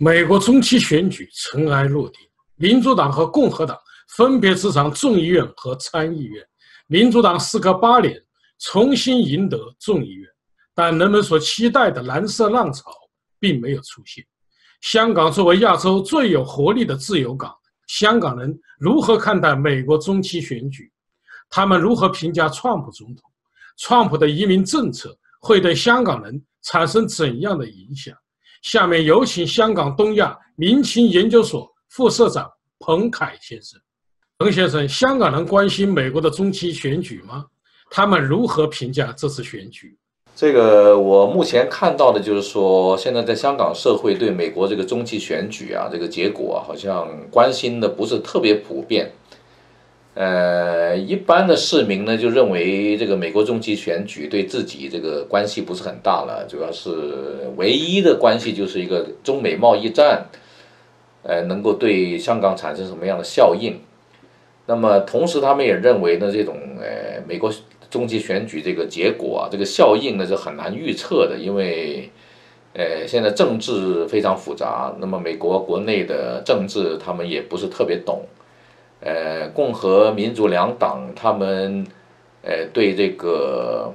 美国中期选举尘埃落定，民主党和共和党分别执掌众议院和参议院。民主党时隔八年重新赢得众议院，但人们所期待的蓝色浪潮并没有出现。香港作为亚洲最有活力的自由港，香港人如何看待美国中期选举？他们如何评价川普总统？川普的移民政策会对香港人产生怎样的影响？下面有请香港东亚民情研究所副社长彭凯先生。彭先生，香港人关心美国的中期选举吗？他们如何评价这次选举？这个我目前看到的就是说，现在在香港社会对美国这个中期选举啊，这个结果啊，好像关心的不是特别普遍。呃，一般的市民呢，就认为这个美国中期选举对自己这个关系不是很大了，主要是唯一的关系就是一个中美贸易战，呃，能够对香港产生什么样的效应？那么同时，他们也认为呢，这种呃美国中期选举这个结果啊，这个效应呢是很难预测的，因为呃现在政治非常复杂，那么美国国内的政治他们也不是特别懂。呃，共和民主两党，他们呃对这个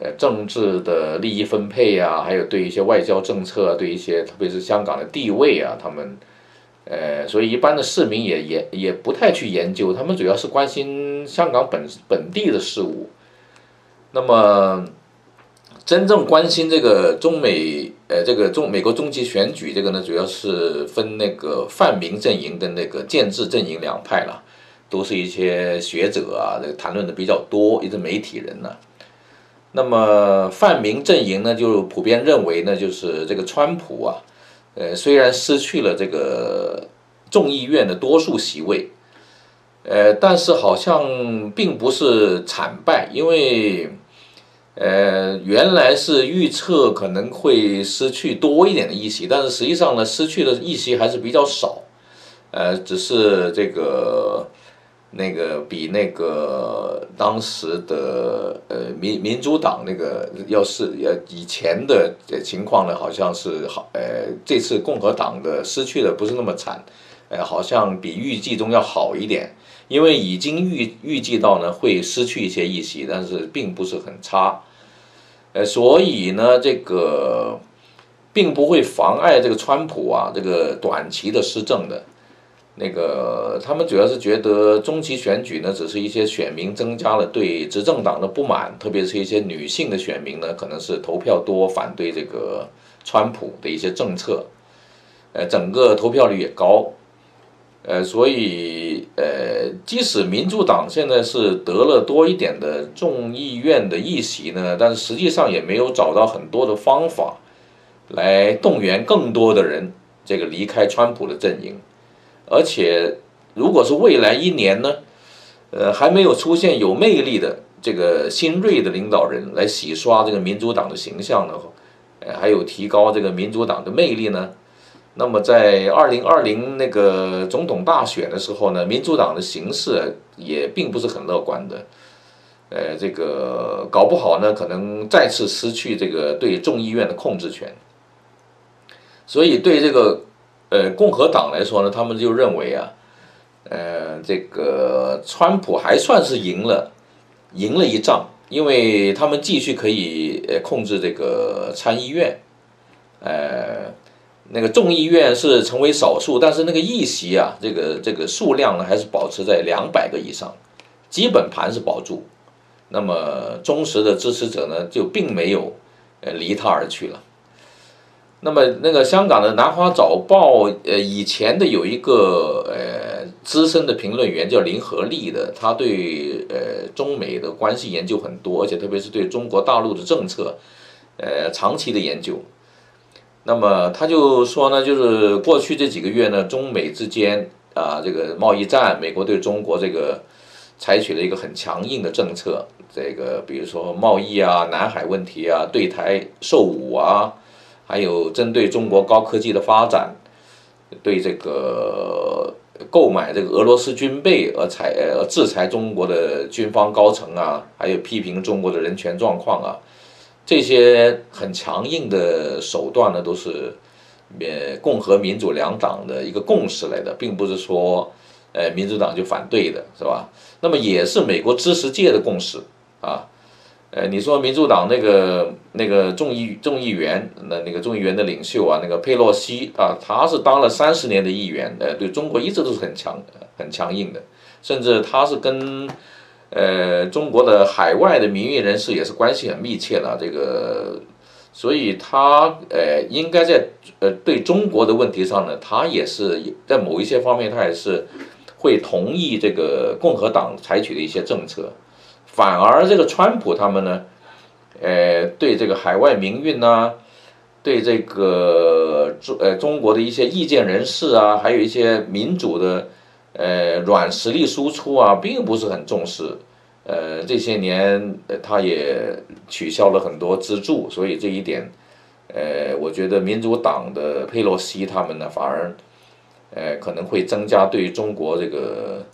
呃政治的利益分配啊，还有对一些外交政策，对一些特别是香港的地位啊，他们呃，所以一般的市民也也也不太去研究，他们主要是关心香港本本地的事务。那么，真正关心这个中美。呃，这个中美国中期选举，这个呢，主要是分那个泛民阵营跟那个建制阵营两派了，都是一些学者啊，这个谈论的比较多，一些媒体人呢。那么泛民阵营呢，就普遍认为呢，就是这个川普啊，呃，虽然失去了这个众议院的多数席位，呃，但是好像并不是惨败，因为。呃，原来是预测可能会失去多一点的议席，但是实际上呢，失去的议席还是比较少，呃，只是这个那个比那个当时的呃民民主党那个要是呃以前的情况呢，好像是好，呃，这次共和党的失去的不是那么惨，呃，好像比预计中要好一点。因为已经预预计到呢会失去一些议席，但是并不是很差，呃，所以呢这个并不会妨碍这个川普啊这个短期的施政的，那个他们主要是觉得中期选举呢只是一些选民增加了对执政党的不满，特别是一些女性的选民呢可能是投票多反对这个川普的一些政策，呃，整个投票率也高。呃，所以呃，即使民主党现在是得了多一点的众议院的议席呢，但是实际上也没有找到很多的方法来动员更多的人这个离开川普的阵营，而且如果是未来一年呢，呃，还没有出现有魅力的这个新锐的领导人来洗刷这个民主党的形象呢，呃，还有提高这个民主党的魅力呢？那么在二零二零那个总统大选的时候呢，民主党的形势也并不是很乐观的，呃，这个搞不好呢，可能再次失去这个对众议院的控制权。所以对这个呃共和党来说呢，他们就认为啊，呃，这个川普还算是赢了，赢了一仗，因为他们继续可以呃控制这个参议院，呃。那个众议院是成为少数，但是那个议席啊，这个这个数量呢，还是保持在两百个以上，基本盘是保住。那么忠实的支持者呢，就并没有呃离他而去了。那么那个香港的南华早报呃以前的有一个呃资深的评论员叫林和利的，他对呃中美的关系研究很多，而且特别是对中国大陆的政策呃长期的研究。那么他就说呢，就是过去这几个月呢，中美之间啊，这个贸易战，美国对中国这个采取了一个很强硬的政策，这个比如说贸易啊、南海问题啊、对台售武啊，还有针对中国高科技的发展，对这个购买这个俄罗斯军备而采呃制裁中国的军方高层啊，还有批评中国的人权状况啊。这些很强硬的手段呢，都是呃共和民主两党的一个共识来的，并不是说呃民主党就反对的，是吧？那么也是美国知识界的共识啊。呃，你说民主党那个那个众议众议员，那那个众议员的领袖啊，那个佩洛西啊，他是当了三十年的议员，呃，对中国一直都是很强很强硬的，甚至他是跟呃中国的海外的民运人士也是关系很密切的，这个，所以他呃应该在呃对中国的问题上呢，他也是在某一些方面，他也是会同意这个共和党采取的一些政策。反而这个川普他们呢，呃，对这个海外民运呐，对这个中呃中国的一些意见人士啊，还有一些民主的呃软实力输出啊，并不是很重视。呃，这些年他也取消了很多资助，所以这一点，呃，我觉得民主党的佩洛西他们呢，反而呃可能会增加对中国这个。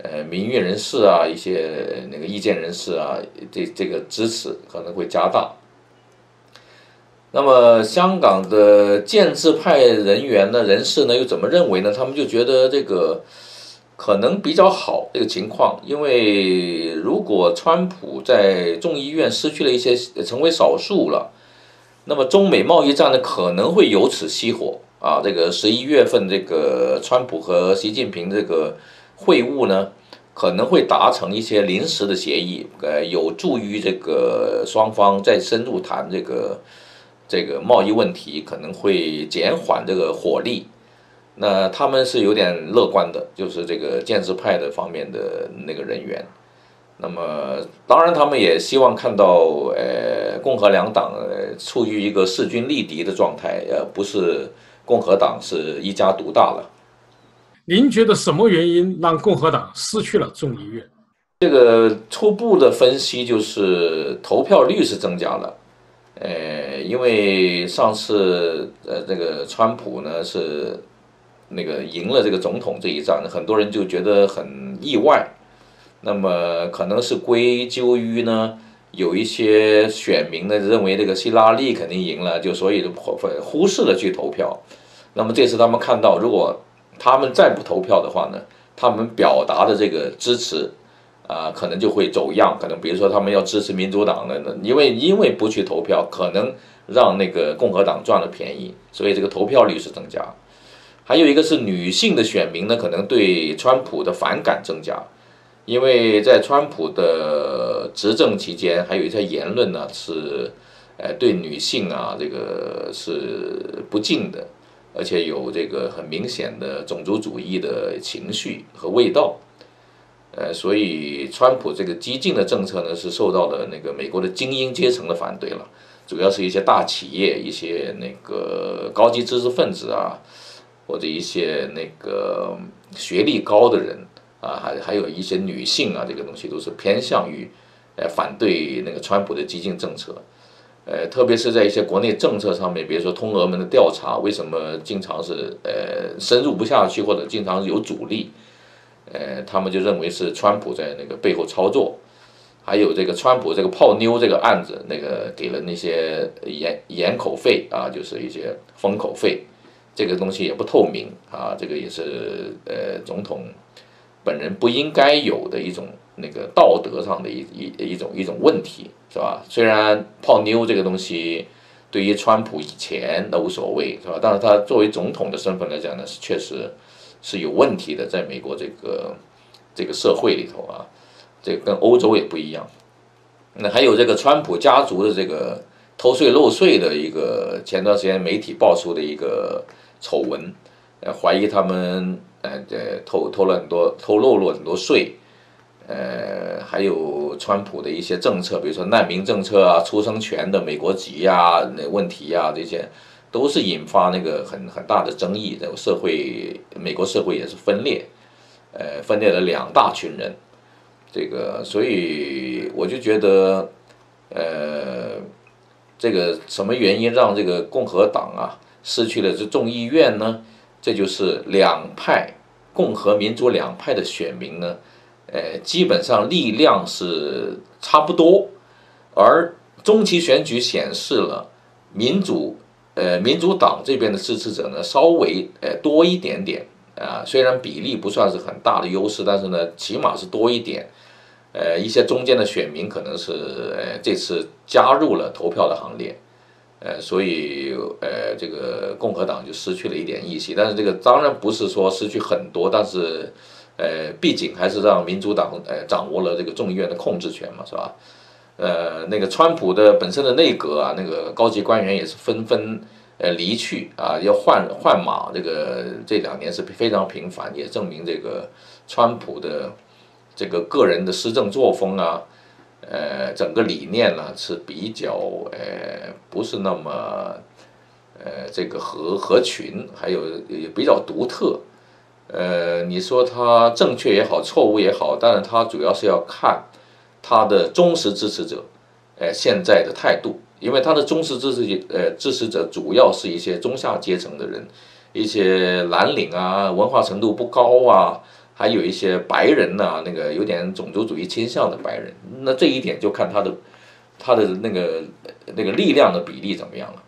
呃，民运人士啊，一些那个意见人士啊，这这个支持可能会加大。那么，香港的建制派人员呢、人士呢，又怎么认为呢？他们就觉得这个可能比较好这个情况，因为如果川普在众议院失去了一些，成为少数了，那么中美贸易战呢，可能会由此熄火啊。这个十一月份，这个川普和习近平这个。会晤呢，可能会达成一些临时的协议，呃，有助于这个双方再深入谈这个这个贸易问题，可能会减缓这个火力。那他们是有点乐观的，就是这个建制派的方面的那个人员。那么，当然他们也希望看到，呃，共和两党呃处于一个势均力敌的状态，呃，不是共和党是一家独大了。您觉得什么原因让共和党失去了众议院？这个初步的分析就是投票率是增加了，呃，因为上次呃这个川普呢是那个赢了这个总统这一仗，很多人就觉得很意外。那么可能是归咎于呢有一些选民呢认为这个希拉里肯定赢了，就所以就忽忽视了去投票。那么这次他们看到如果他们再不投票的话呢，他们表达的这个支持，啊，可能就会走样。可能比如说他们要支持民主党的，那因为因为不去投票，可能让那个共和党赚了便宜，所以这个投票率是增加。还有一个是女性的选民呢，可能对川普的反感增加，因为在川普的执政期间，还有一些言论呢是，呃，对女性啊这个是不敬的。而且有这个很明显的种族主义的情绪和味道，呃，所以川普这个激进的政策呢，是受到了那个美国的精英阶层的反对了，主要是一些大企业、一些那个高级知识分子啊，或者一些那个学历高的人啊，还还有一些女性啊，这个东西都是偏向于呃反对那个川普的激进政策。呃，特别是在一些国内政策上面，比如说通俄门的调查，为什么经常是呃深入不下去，或者经常有阻力？呃，他们就认为是川普在那个背后操作，还有这个川普这个泡妞这个案子，那个给了那些掩掩口费啊，就是一些封口费，这个东西也不透明啊，这个也是呃总统本人不应该有的一种。那个道德上的一一一种一种问题是吧？虽然泡妞这个东西对于川普以前都无所谓是吧？但是他作为总统的身份来讲呢，是确实是有问题的，在美国这个这个社会里头啊，这跟欧洲也不一样。那还有这个川普家族的这个偷税漏税的一个前段时间媒体爆出的一个丑闻，呃，怀疑他们呃呃偷偷了很多偷漏了很多税。呃，还有川普的一些政策，比如说难民政策啊、出生权的美国籍呀、那问题呀，这些都是引发那个很很大的争议。这个社会，美国社会也是分裂，呃，分裂了两大群人。这个，所以我就觉得，呃，这个什么原因让这个共和党啊失去了这众议院呢？这就是两派，共和民主两派的选民呢。呃，基本上力量是差不多，而中期选举显示了民主呃民主党这边的支持者呢稍微呃多一点点啊，虽然比例不算是很大的优势，但是呢起码是多一点。呃，一些中间的选民可能是呃这次加入了投票的行列，呃，所以呃这个共和党就失去了一点议席，但是这个当然不是说失去很多，但是呃毕竟还是让民主党呃掌握了这个众议院的控制权嘛，是吧？呃，那个川普的本身的内阁啊，那个高级官员也是纷纷呃离去啊，要换换马，这个这两年是非常频繁，也证明这个川普的。这个个人的施政作风啊，呃，整个理念呢是比较呃不是那么呃这个合合群，还有也比较独特。呃，你说他正确也好，错误也好，当然他主要是要看他的忠实支持者，呃，现在的态度，因为他的忠实支持者呃支持者主要是一些中下阶层的人，一些蓝领啊，文化程度不高啊。还有一些白人呢，那个有点种族主义倾向的白人，那这一点就看他的他的那个那个力量的比例怎么样了。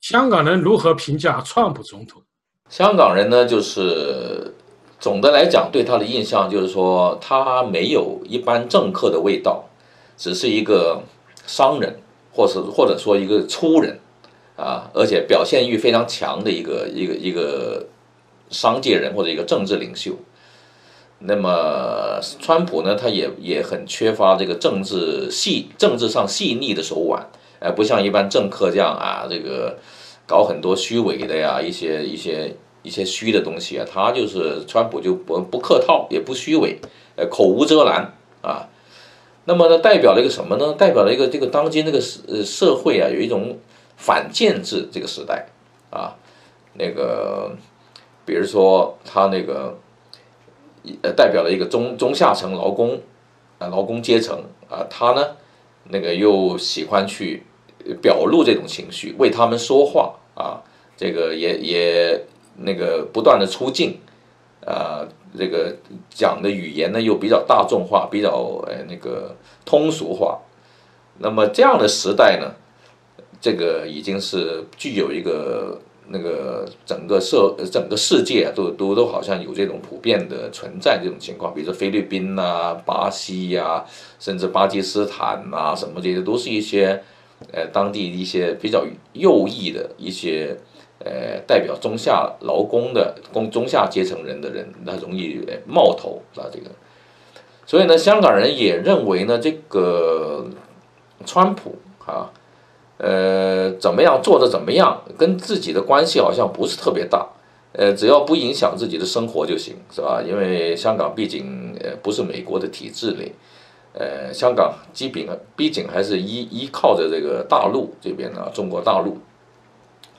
香港人如何评价川普总统？香港人呢，就是总的来讲对他的印象就是说他没有一般政客的味道，只是一个商人，或是或者说一个粗人啊，而且表现欲非常强的一个一个一个商界人或者一个政治领袖。那么，川普呢，他也也很缺乏这个政治细政治上细腻的手腕，哎，不像一般政客这样啊，这个搞很多虚伪的呀，一些一些一些虚的东西啊，他就是川普就不不客套，也不虚伪，呃，口无遮拦啊。那么呢，代表了一个什么呢？代表了一个这个当今这个社社会啊，有一种反建制这个时代啊，那个比如说他那个。呃，代表了一个中中下层劳工，啊，劳工阶层啊，他呢，那个又喜欢去表露这种情绪，为他们说话啊，这个也也那个不断的出镜，啊，这个讲的语言呢又比较大众化，比较呃那个通俗化，那么这样的时代呢，这个已经是具有一个。那个整个社整个世界啊，都都都好像有这种普遍的存在这种情况，比如说菲律宾呐、巴西呀，甚至巴基斯坦呐，什么这些都是一些呃当地一些比较右翼的一些呃代表中下劳工的工中下阶层人的人，那容易冒头啊这个，所以呢，香港人也认为呢，这个川普啊。呃，怎么样做的怎么样，跟自己的关系好像不是特别大，呃，只要不影响自己的生活就行，是吧？因为香港毕竟呃不是美国的体制内，呃，香港基本毕竟还是依依靠着这个大陆这边呢，中国大陆，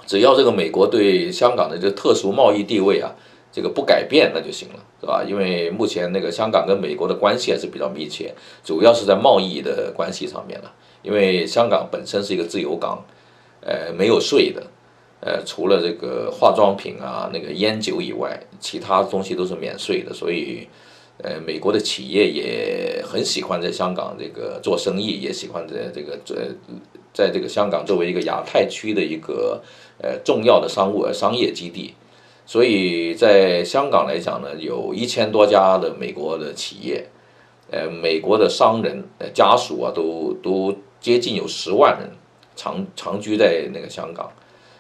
只要这个美国对香港的这个特殊贸易地位啊，这个不改变那就行了，是吧？因为目前那个香港跟美国的关系还是比较密切，主要是在贸易的关系上面了。因为香港本身是一个自由港，呃，没有税的，呃，除了这个化妆品啊、那个烟酒以外，其他东西都是免税的，所以，呃，美国的企业也很喜欢在香港这个做生意，也喜欢在这个在在这个香港作为一个亚太区的一个呃重要的商务商业基地，所以在香港来讲呢，有一千多家的美国的企业，呃，美国的商人呃家属啊，都都。接近有十万人长长居在那个香港，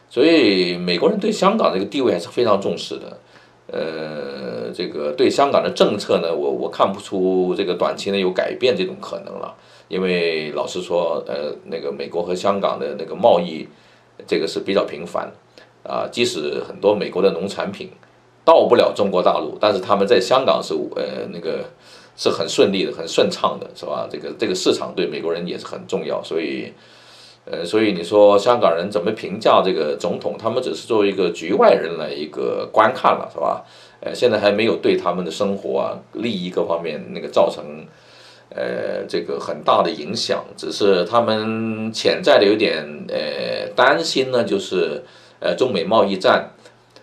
所以美国人对香港这个地位还是非常重视的。呃，这个对香港的政策呢，我我看不出这个短期内有改变这种可能了。因为老实说，呃，那个美国和香港的那个贸易，这个是比较频繁啊。即使很多美国的农产品到不了中国大陆，但是他们在香港是呃那个。是很顺利的，很顺畅的，是吧？这个这个市场对美国人也是很重要，所以，呃，所以你说香港人怎么评价这个总统？他们只是作为一个局外人来一个观看了，是吧？呃，现在还没有对他们的生活啊、利益各方面那个造成，呃，这个很大的影响。只是他们潜在的有点呃担心呢，就是呃中美贸易战，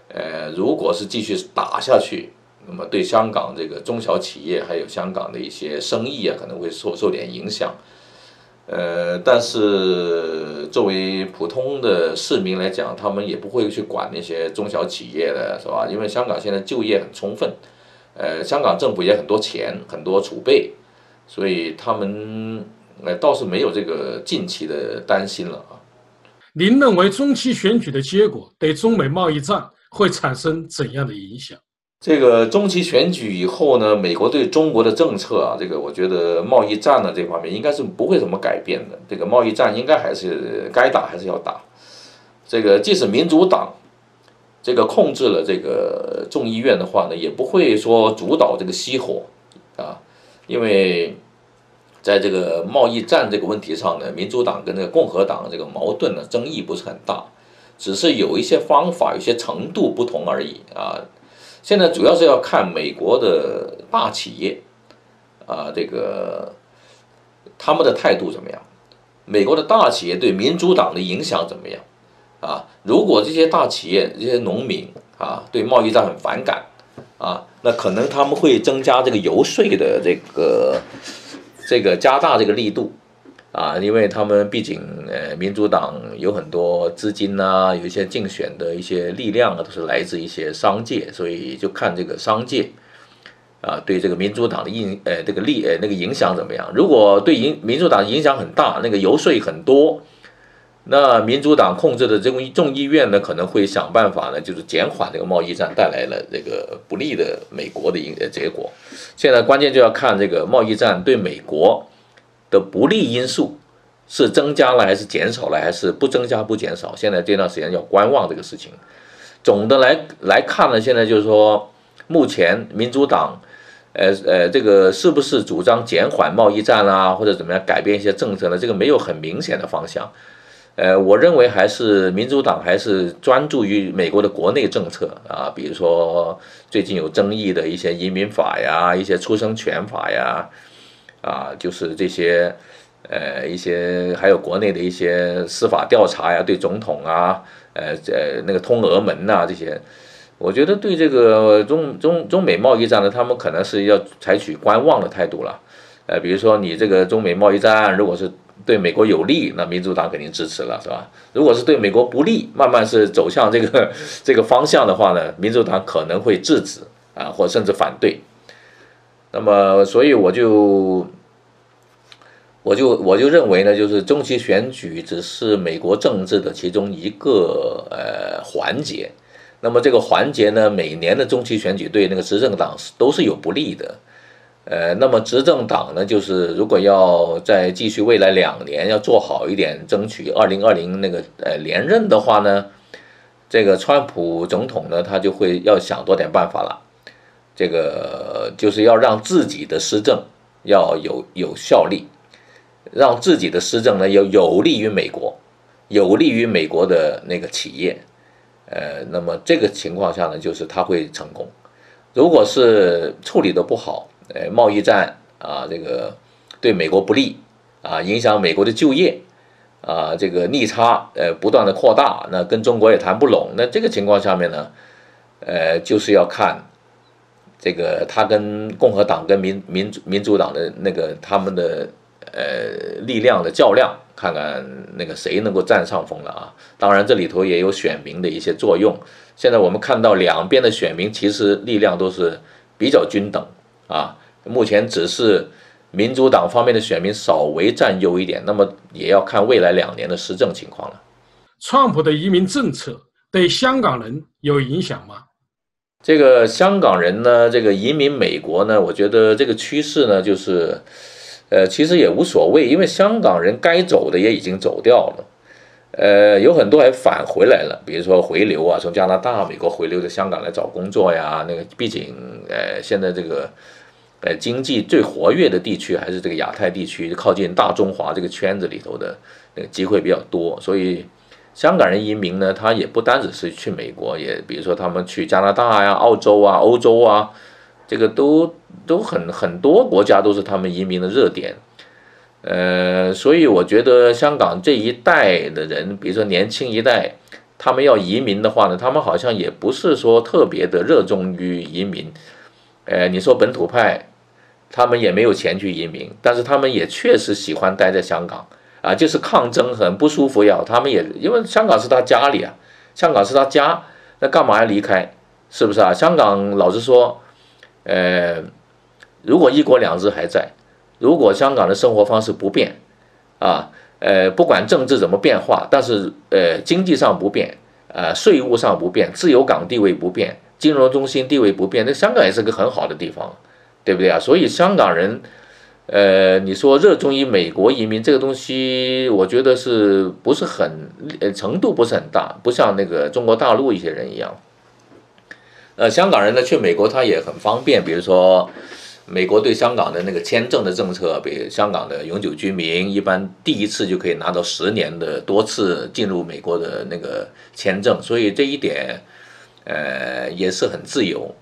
呃，如果是继续打下去。那么对香港这个中小企业，还有香港的一些生意啊，可能会受受点影响。呃，但是作为普通的市民来讲，他们也不会去管那些中小企业的，是吧？因为香港现在就业很充分，呃，香港政府也很多钱，很多储备，所以他们呃倒是没有这个近期的担心了啊。您认为中期选举的结果对中美贸易战会产生怎样的影响？这个中期选举以后呢，美国对中国的政策啊，这个我觉得贸易战呢这方面应该是不会怎么改变的。这个贸易战应该还是该打还是要打。这个即使民主党这个控制了这个众议院的话呢，也不会说主导这个熄火啊，因为在这个贸易战这个问题上呢，民主党跟这个共和党这个矛盾呢争议不是很大，只是有一些方法、有些程度不同而已啊。现在主要是要看美国的大企业，啊，这个他们的态度怎么样？美国的大企业对民主党的影响怎么样？啊，如果这些大企业、这些农民啊，对贸易战很反感，啊，那可能他们会增加这个游说的这个这个加大这个力度。啊，因为他们毕竟，呃，民主党有很多资金呐，有一些竞选的一些力量啊，都是来自一些商界，所以就看这个商界，啊，对这个民主党的影，呃，这个力，呃，那个影响怎么样？如果对影民主党影响很大，那个游说很多，那民主党控制的这个众议院呢，可能会想办法呢，就是减缓这个贸易战带来了这个不利的美国的影结果。现在关键就要看这个贸易战对美国。的不利因素是增加了还是减少了，还是不增加不减少？现在这段时间要观望这个事情。总的来来看呢，现在就是说，目前民主党，呃呃，这个是不是主张减缓贸易战啊，或者怎么样改变一些政策呢？这个没有很明显的方向。呃，我认为还是民主党还是专注于美国的国内政策啊，比如说最近有争议的一些移民法呀，一些出生权法呀。啊，就是这些，呃，一些还有国内的一些司法调查呀，对总统啊，呃，呃，那个通俄门呐，这些，我觉得对这个中中中美贸易战呢，他们可能是要采取观望的态度了。呃，比如说你这个中美贸易战，如果是对美国有利，那民主党肯定支持了，是吧？如果是对美国不利，慢慢是走向这个 这个方向的话呢，民主党可能会制止啊，或甚至反对。那么，所以我就，我就我就认为呢，就是中期选举只是美国政治的其中一个呃环节。那么这个环节呢，每年的中期选举对那个执政党是都是有不利的。呃，那么执政党呢，就是如果要再继续未来两年要做好一点，争取二零二零那个呃连任的话呢，这个川普总统呢，他就会要想多点办法了。这个就是要让自己的施政要有有效力，让自己的施政呢要有利于美国，有利于美国的那个企业，呃，那么这个情况下呢，就是他会成功。如果是处理的不好，呃，贸易战啊，这个对美国不利啊，影响美国的就业啊，这个逆差呃不断的扩大，那跟中国也谈不拢，那这个情况下面呢，呃，就是要看。这个他跟共和党跟民民主民主党的那个他们的呃力量的较量，看看那个谁能够占上风了啊！当然这里头也有选民的一些作用。现在我们看到两边的选民其实力量都是比较均等啊。目前只是民主党方面的选民稍微占优一点，那么也要看未来两年的施政情况了。川普的移民政策对香港人有影响吗？这个香港人呢，这个移民美国呢，我觉得这个趋势呢，就是，呃，其实也无所谓，因为香港人该走的也已经走掉了，呃，有很多还返回来了，比如说回流啊，从加拿大、美国回流到香港来找工作呀，那个毕竟，呃，现在这个，呃，经济最活跃的地区还是这个亚太地区，靠近大中华这个圈子里头的那个机会比较多，所以。香港人移民呢，他也不单只是去美国，也比如说他们去加拿大呀、澳洲啊、欧洲啊，这个都都很很多国家都是他们移民的热点。呃，所以我觉得香港这一代的人，比如说年轻一代，他们要移民的话呢，他们好像也不是说特别的热衷于移民。呃，你说本土派。他们也没有钱去移民，但是他们也确实喜欢待在香港啊，就是抗争很不舒服也好。他们也因为香港是他家里啊，香港是他家，那干嘛要离开？是不是啊？香港老实说，呃，如果一国两制还在，如果香港的生活方式不变，啊，呃，不管政治怎么变化，但是呃，经济上不变，呃，税务上不变，自由港地位不变，金融中心地位不变，那香港也是个很好的地方。对不对啊？所以香港人，呃，你说热衷于美国移民这个东西，我觉得是不是很呃程度不是很大，不像那个中国大陆一些人一样。呃，香港人呢去美国他也很方便，比如说美国对香港的那个签证的政策，比香港的永久居民一般第一次就可以拿到十年的多次进入美国的那个签证，所以这一点，呃，也是很自由。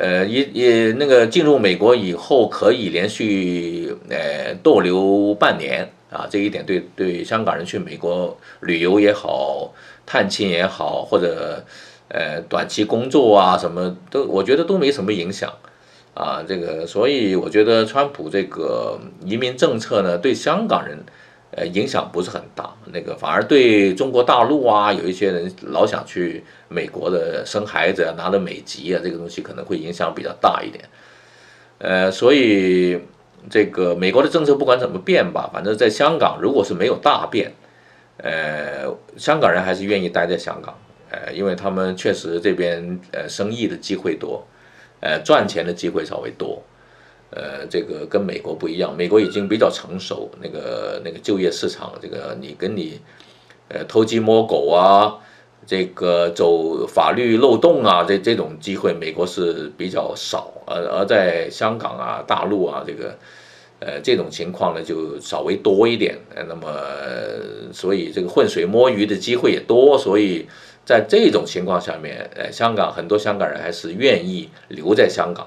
呃，也也那个进入美国以后可以连续呃逗留半年啊，这一点对对香港人去美国旅游也好，探亲也好，或者呃短期工作啊什么都，我觉得都没什么影响啊。这个，所以我觉得川普这个移民政策呢，对香港人。呃，影响不是很大，那个反而对中国大陆啊，有一些人老想去美国的生孩子啊，拿着美籍啊，这个东西可能会影响比较大一点。呃，所以这个美国的政策不管怎么变吧，反正在香港如果是没有大变，呃，香港人还是愿意待在香港，呃，因为他们确实这边呃生意的机会多，呃，赚钱的机会稍微多。呃，这个跟美国不一样，美国已经比较成熟，那个那个就业市场，这个你跟你，呃，偷鸡摸狗啊，这个走法律漏洞啊，这这种机会，美国是比较少，而而在香港啊、大陆啊，这个，呃，这种情况呢就稍微多一点，呃那么所以这个浑水摸鱼的机会也多，所以在这种情况下面，呃，香港很多香港人还是愿意留在香港。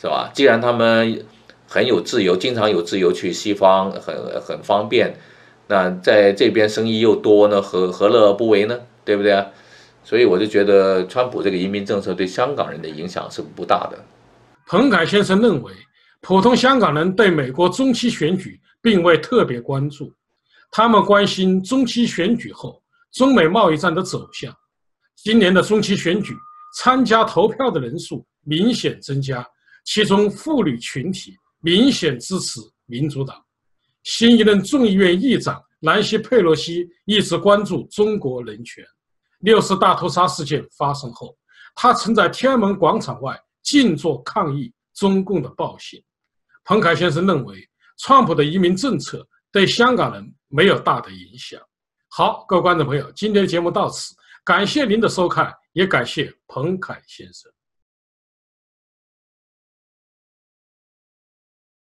是吧？既然他们很有自由，经常有自由去西方，很很方便，那在这边生意又多呢，何何乐而不为呢？对不对啊？所以我就觉得川普这个移民政策对香港人的影响是不大的。彭凯先生认为，普通香港人对美国中期选举并未特别关注，他们关心中期选举后中美贸易战的走向。今年的中期选举，参加投票的人数明显增加。其中，妇女群体明显支持民主党。新一任众议院议长南希·佩洛西一直关注中国人权。六四大屠杀事件发生后，他曾在天安门广场外静坐抗议中共的暴行。彭凯先生认为，川普的移民政策对香港人没有大的影响。好，各位观众朋友，今天的节目到此，感谢您的收看，也感谢彭凯先生。